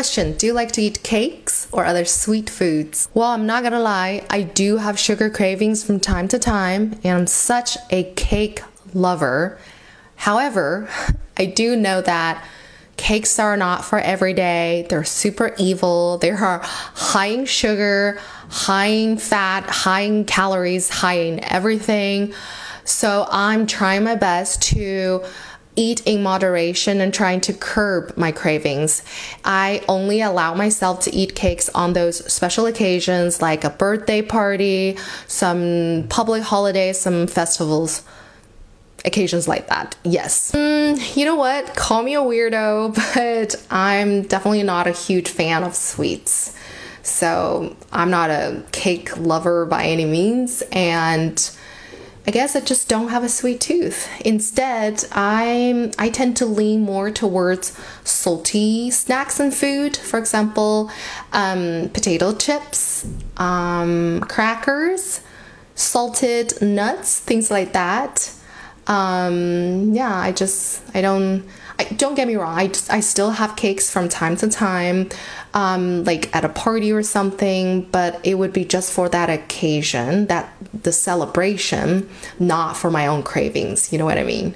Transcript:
Question Do you like to eat cakes or other sweet foods? Well, I'm not gonna lie, I do have sugar cravings from time to time, and I'm such a cake lover. However, I do know that cakes are not for every day. They're super evil. They are high in sugar, high in fat, high in calories, high in everything. So I'm trying my best to eat in moderation and trying to curb my cravings. I only allow myself to eat cakes on those special occasions like a birthday party, some public holidays, some festivals occasions like that. Yes. Mm, you know what? Call me a weirdo, but I'm definitely not a huge fan of sweets. So I'm not a cake lover by any means, and I guess I just don't have a sweet tooth. Instead, I'm I tend to lean more towards salty snacks and food. For example, um, potato chips, um, crackers, salted nuts, things like that. Um, yeah, I just I don't I, don't get me wrong. I just, I still have cakes from time to time, um, like at a party or something. But it would be just for that occasion, that the celebration, not for my own cravings. You know what I mean?